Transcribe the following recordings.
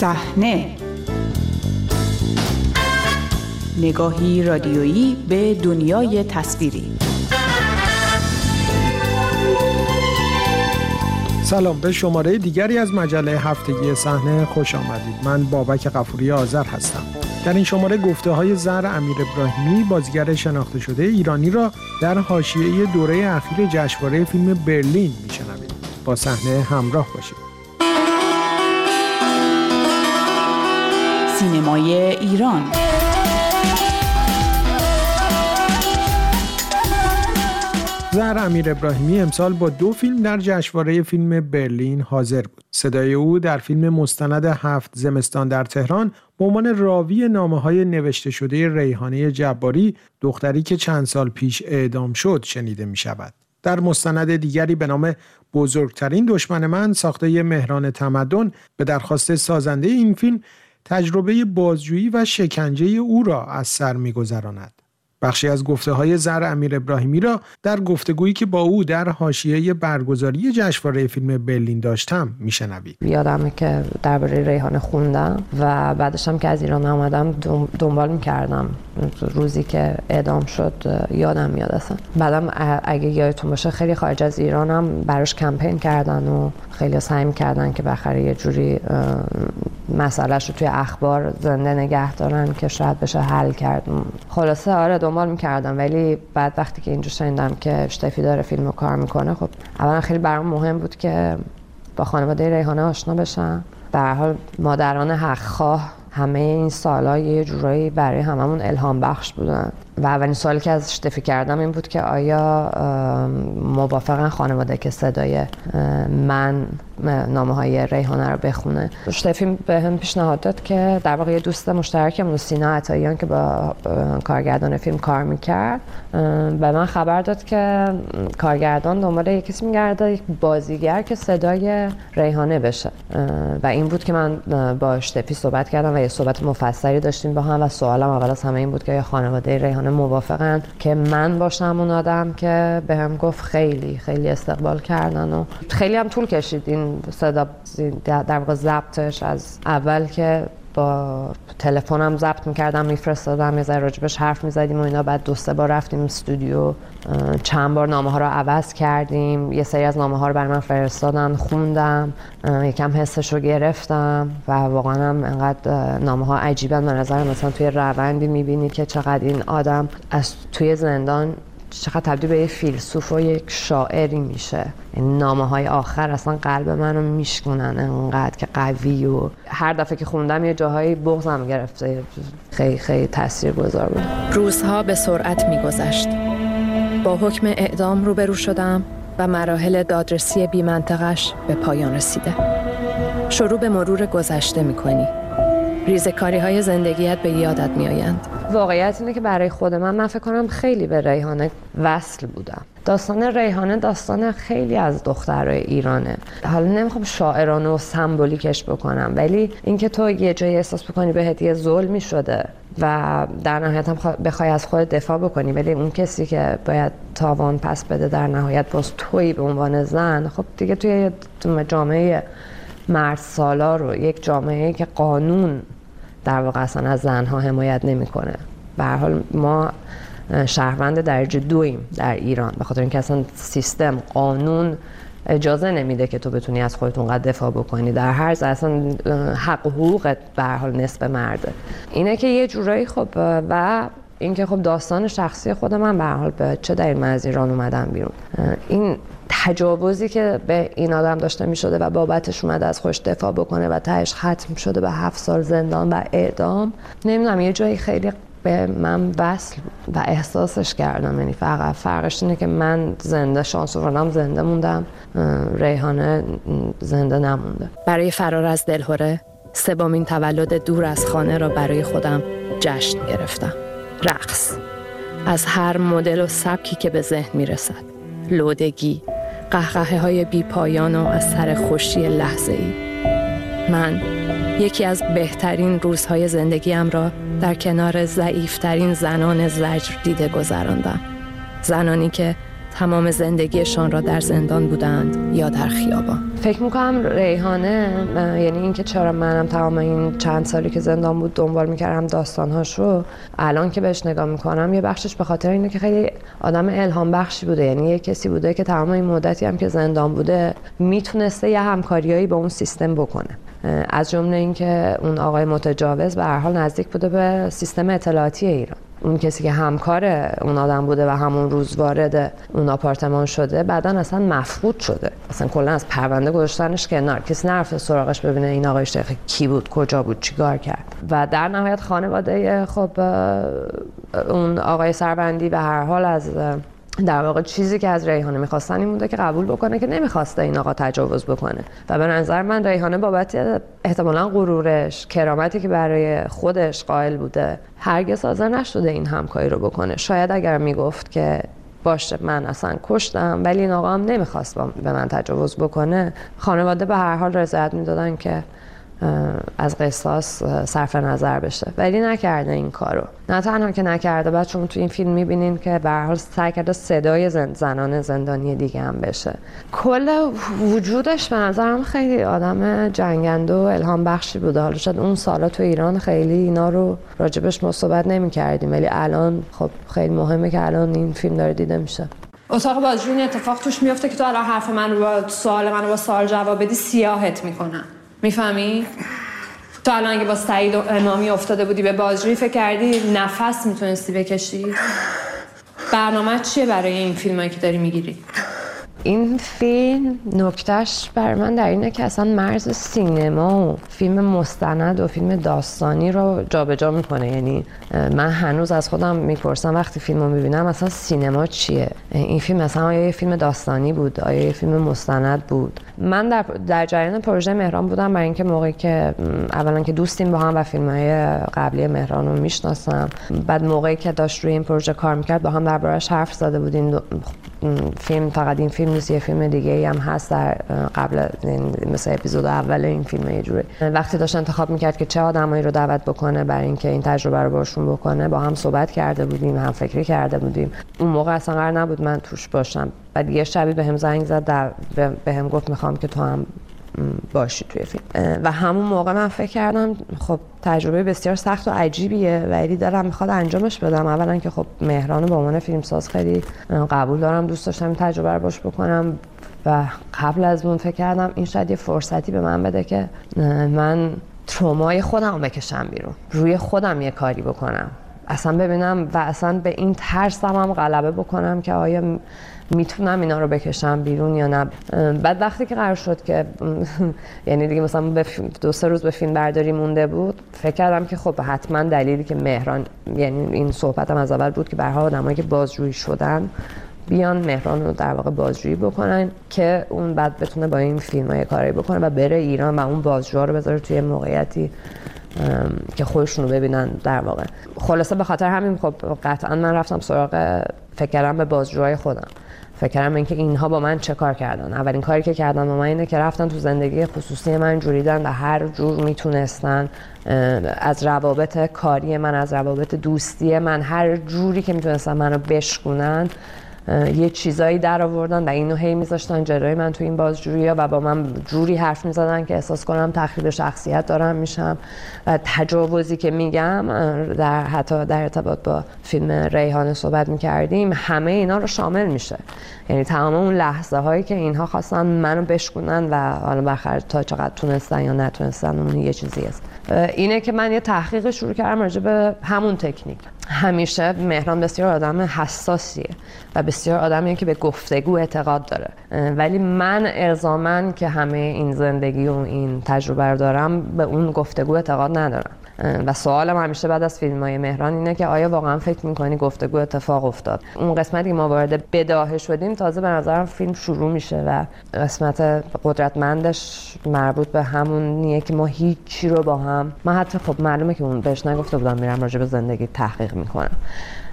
صحنه. نگاهی رادیویی به دنیای تصویری. سلام به شماره دیگری از مجله هفتگی صحنه خوش آمدید. من بابک قفوری آذر هستم. در این شماره گفته های زر امیر ابراهیمی بازیگر شناخته شده ایرانی را در حاشیه دوره اخیر جشنواره فیلم برلین میشنوید. با صحنه همراه باشید. سینمای ایران زهر امیر ابراهیمی امسال با دو فیلم در جشنواره فیلم برلین حاضر بود. صدای او در فیلم مستند هفت زمستان در تهران به عنوان راوی نامه های نوشته شده ریحانه جباری دختری که چند سال پیش اعدام شد شنیده می شود. در مستند دیگری به نام بزرگترین دشمن من ساخته مهران تمدن به درخواست سازنده این فیلم تجربه بازجویی و شکنجه او را از سر میگذراند. بخشی از گفته های زر امیر ابراهیمی را در گفتگویی که با او در حاشیه برگزاری جشنواره فیلم برلین داشتم میشنوید. یادمه که درباره ریحانه خوندم و بعدش هم که از ایران آمدم دنبال می‌کردم. روزی که اعدام شد یادم میاد اصلا. بعدم اگه یادتون باشه خیلی خارج از ایران هم براش کمپین کردن و خیلی سعی می‌کردن که بخره یه جوری مسئلهش رو توی اخبار زنده نگه دارن که شاید بشه حل کرد. خلاصه آره دنبال می‌کردم ولی بعد وقتی که اینجا شنیدم که اشتفی داره فیلم رو کار می‌کنه خب اولا خیلی برام مهم بود که با خانواده ریحانه آشنا بشم. به حال مادران حقخواه همه این سالها یه جورایی برای هممون الهام بخش بودن. و اولین سوالی که از اشتفی کردم این بود که آیا موافقن خانواده که صدای من نامه های ریحانه رو بخونه. اشتفی به هم پیشنهاد داد که در واقع یه دوست مشترکمون سینا عطاییان که با کارگردان فیلم کار می‌کرد. به من خبر داد که کارگردان دنبال یه کسی میگرده یک بازیگر که صدای ریحانه بشه. و این بود که من با اشتفی صحبت کردم و یه صحبت مفصلی داشتیم با هم و سوالم اول از همه این بود که خانواده ریحانه موافقن که من باشم اون آدم که به هم گفت خیلی خیلی استقبال کردن و خیلی هم طول کشید این صدا در واقع ضبطش از اول که با تلفنم ضبط می‌کردم میفرستادم یه ذره راجبش حرف می‌زدیم و اینا. بعد دو سه بار رفتیم استودیو چند بار نامه ها رو عوض کردیم. یه سری از نامه ها رو بر من فرستادن خوندم یکم حسش رو گرفتم و واقعا هم انقدر نامه ها عجیبن. به نظر مثلا توی روندی می‌بینی که چقدر این آدم از توی زندان چقدر تبدیل به یه فیلسوف و یک شاعری میشه. نامه های آخر اصلا قلب منو میشکنن انقدر که قوی و هر دفعه که خوندم یه جاهایی بغزم گرفته. خیلی خیلی تاثیر گذار بود. روزها به سرعت میگذشت. با حکم اعدام روبرو شدم و مراحل دادرسی بی منطقش به پایان رسیده. شروع به مرور گذشته می‌کنی. ریزکاری های زندگیت به یادت میآیند. واقعیت اینه که برای خود من من فکر کنم خیلی به ریحانه وصل بودم. داستان ریحانه داستان خیلی از دخترای ایرانه. حالا نمی‌خوام شاعرانه و سمبولیکش بکنم ولی اینکه تو یه جایی احساس بکنی به یه ظلمی شده و در نهایت هم بخوای از خود دفاع بکنی ولی اون کسی که باید تاوان پس بده در نهایت باز توی به عنوان زن خب دیگه توی جامعه مرد سالار یک جامعه که قانون در واقع اصلا از زنها حمایت نمی‌کنه. به حال ما شهروند درجه دویم در ایران. به خاطر اینکه اصلا سیستم قانون اجازه نمیده که تو بتونی از خودت اونقدر دفاع بکنی. در هر اصلا حق و حقوقت به حال نصف مرده. اینه که یه جورایی خب و اینکه خب داستان شخصی خود من به حال به چه دلیل من از ایران اومدم بیرون. این تجاوزی که به این آدم داشته می شده و بابتش اومده از خوش دفاع بکنه و تهش ختم شده به هفت سال زندان و اعدام نمی‌دونم یه جایی خیلی به من وصل و احساسش کردم. یعنی فقط فرقش اینه که من زنده شانس آوردم زنده موندم. ریحانه زنده نمونده. برای فرار از دلهوره سومین تولد دور از خانه را برای خودم جشن گرفتم. رقص. از هر مدل و سبکی که به ذهن می رسد لودگی. قهقه های بی پایان و سر خوشی لحظه ای من یکی از بهترین روزهای زندگیم را در کنار ضعیفترین زنان زجر دیده گذراندم. زنانی که تمام زندگیشان را در زندان بودند یا در خیابان. فکر می‌کنم ریحانه یعنی اینکه چرا منم تمام این چند سالی که زندان بود دنبال می‌کردم داستانهاشو الان که بهش نگاه می‌کنم یه بخشش به خاطر اینه که خیلی آدم الهام بخشی بوده. یعنی یه کسی بوده که تمام این مدتی هم که زندان بوده می‌تونسته یه همکاریایی با اون سیستم بکنه. از جمله اینکه اون آقای متجاوز به هر حال نزدیک بوده به سیستم اطلاعاتی ایران. اون کسی که همکار اون آدم بوده و همون روز وارد اون آپارتمان شده بعدا اصلا مفقود شده. اصلا کلا از پرونده گذاشتنش کنار. کسی نرفته سراغش ببینه این آقای شیخ کی بود کجا بود چیکار کرد. و در نهایت خانواده خب اون آقای سربندی به هر حال از در واقع چیزی که از ریحانه می‌خواستن این بوده که قبول بکنه که نمی‌خواسته این آقا تجاوز بکنه. و به نظر من ریحانه بابت احتمالا غرورش کرامتی که برای خودش قائل بوده هرگز حاضر نشده این همکاری رو بکنه. شاید اگر می‌گفت که باشه من اصلا کشتم ولی این آقا هم نمی‌خواست به من تجاوز بکنه خانواده به هر حال رضایت می‌دادن که از قصاص صرف نظر بشه. ولی نکرده این کارو. نه تنها که نکرده بعد چون تو این فیلم می‌بینین که به حال سعی کرده صدای زن زنان زندانی دیگه هم بشه. کل وجودش به نظرم خیلی آدم جنگنده و الهام بخشی بوده حالا شاید اون سالا تو ایران خیلی اینا رو راجبش مصوبت نمی کردیم ولی الان خب خیلی مهمه که الان این فیلم داره دیده میشه. اتاق بازجویی اتفاق توش میفته که تو الان حرف من رو با سوال من رو با سوال جواب بدی سیاهت می‌کنن می‌فهمی؟ تو الان اگه با سعید نامی افتاده بودی به بازجویی فکر کردی نفس می‌تونستی بکشی؟ برنامه چیه برای این فیلمایی که داری می‌گیری؟ این فیلم نکتهش بر من در اینه که اصلا مرز سینما و فیلم مستند و فیلم داستانی رو جابجا جا می‌کنه. یعنی من هنوز از خودم می‌پرسم وقتی فیلم رو می‌بینم اصلا سینما چیه؟ این فیلم مثلا آیا یه فیلم داستانی بود؟ آیا یه فیلم مستند بود؟ من در, در جریان پروژه مهران بودم برای اینکه موقعی که اولا که دوستیم با هم و فیلم های قبلی مهران رو می‌شناسم. بعد موقعی که داشت روی این پروژه کار می‌کرد با هم دربارش حرف زده بودیم. فیلم فقط این فیلم نیست یه فیلم دیگه هم هست در قبل مثل اپیزود اول این فیلم یه جوری وقتی داشت انتخاب می‌کرد که چه آدمایی رو دعوت بکنه برای اینکه این تجربه رو باشون بکنه با هم صحبت کرده بودیم هم فکری کرده بودیم. اون موقع اصلا قرار نبود من توش باشم. بعد یه شبی به هم زنگ زد به هم گفت می‌خوام که تو هم باشی توی فیلم. و همون موقع من فکر کردم خب تجربه بسیار سخت و عجیبیه ولی دارم می‌خواد انجامش بدم. اولا که خب مهران به عنوان فیلمساز خیلی قبول دارم دوست داشتم این تجربه رو باش بکنم و قبل از اون فکر کردم این شاید یه فرصتی به من بده که من ترومای خودم رو بکشم بیرون روی خودم یه کاری بکنم. اصلا ببینم و اصلا به این ترسم هم غلبه بکنم که آیا می‌تونم اینا رو بکشم بیرون یا نه؟ بعد وقتی که قرار شد که یعنی دیگه مثلا دو سه روز به فیلم برداری مونده بود فکر کردم که خب حتما دلیلی که مهران یعنی این صحبتم از اول بود که به هر آدمایی که بازجویی شدن بیان مهران رو در واقع بازجویی بکنن که اون بعد بتونه با این فیلم های کاری بکنه و بره ایران و اون بازجو رو بذاره توی موقعیتی که خودشون رو ببینن در واقع. خلاصه به خاطر همین خب قطعا من رفتم سراغ فکر کردم به بازجوهای خودم. فکر کردم اینکه اینها با من چه کار کردن. اولین کاری که کردن با من اینه که رفتن تو زندگی خصوصی من جوریدن و هر جور می‌تونستن از روابط کاری من از روابط دوستی من هر جوری که می‌تونستن منو بشکونن یه چیزایی در آوردن و اینو هی میذاشتن جلوی من تو این بازجویی و با من جوری حرف می‌زدن که احساس کنم تخریب شخصیت دارم میشم. و تجاوزی که میگم در حتی در ارتباط با فیلم ریحانه صحبت می‌کردیم همه اینا رو شامل میشه. یعنی تمام اون لحظه هایی که اینها خواستن منو بشکنن و حالا بخر تا چقدر تونستن یا نتونستن اون یه چیزی است. اینه که من یه تحقیق شروع کردم راجع به همون تکنیک. همیشه مهران بسیار آدم حساسیه و بسیار آدمیه که به گفتگو اعتقاد داره. ولی من ارزامن که همه این زندگی و این تجربه رو دارم به اون گفتگو اعتقاد ندارم. و سوالم همیشه بعد از فیلم های مهران اینه که آیا واقعا فکر می‌کنی گفتگو اتفاق افتاد؟ اون قسمتی که ما وارد بداهه شدیم تازه به نظرم فیلم شروع میشه و قسمت قدرتمندش مربوط به همونیه که ما هیچی رو با هم من حتی خب معلومه که اون بهش نگفته بودم میرم راجع به زندگی تحقیق می‌کنم.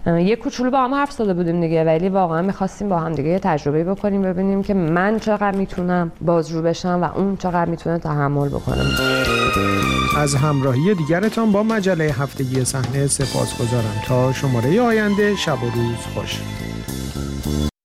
یه کوچولو با هم حرف زده بودیم دیگه ولی واقعا می‌خواستیم با هم دیگه یه تجربه بکنیم ببینیم که من چقدر می‌تونم بازرو بشم و اون چقدر می‌تونه تحمل بکنم از همراهی دیگرتان با مجله هفتگی صحنه سپاس گذارم تا شماره آینده شب و روز خوش.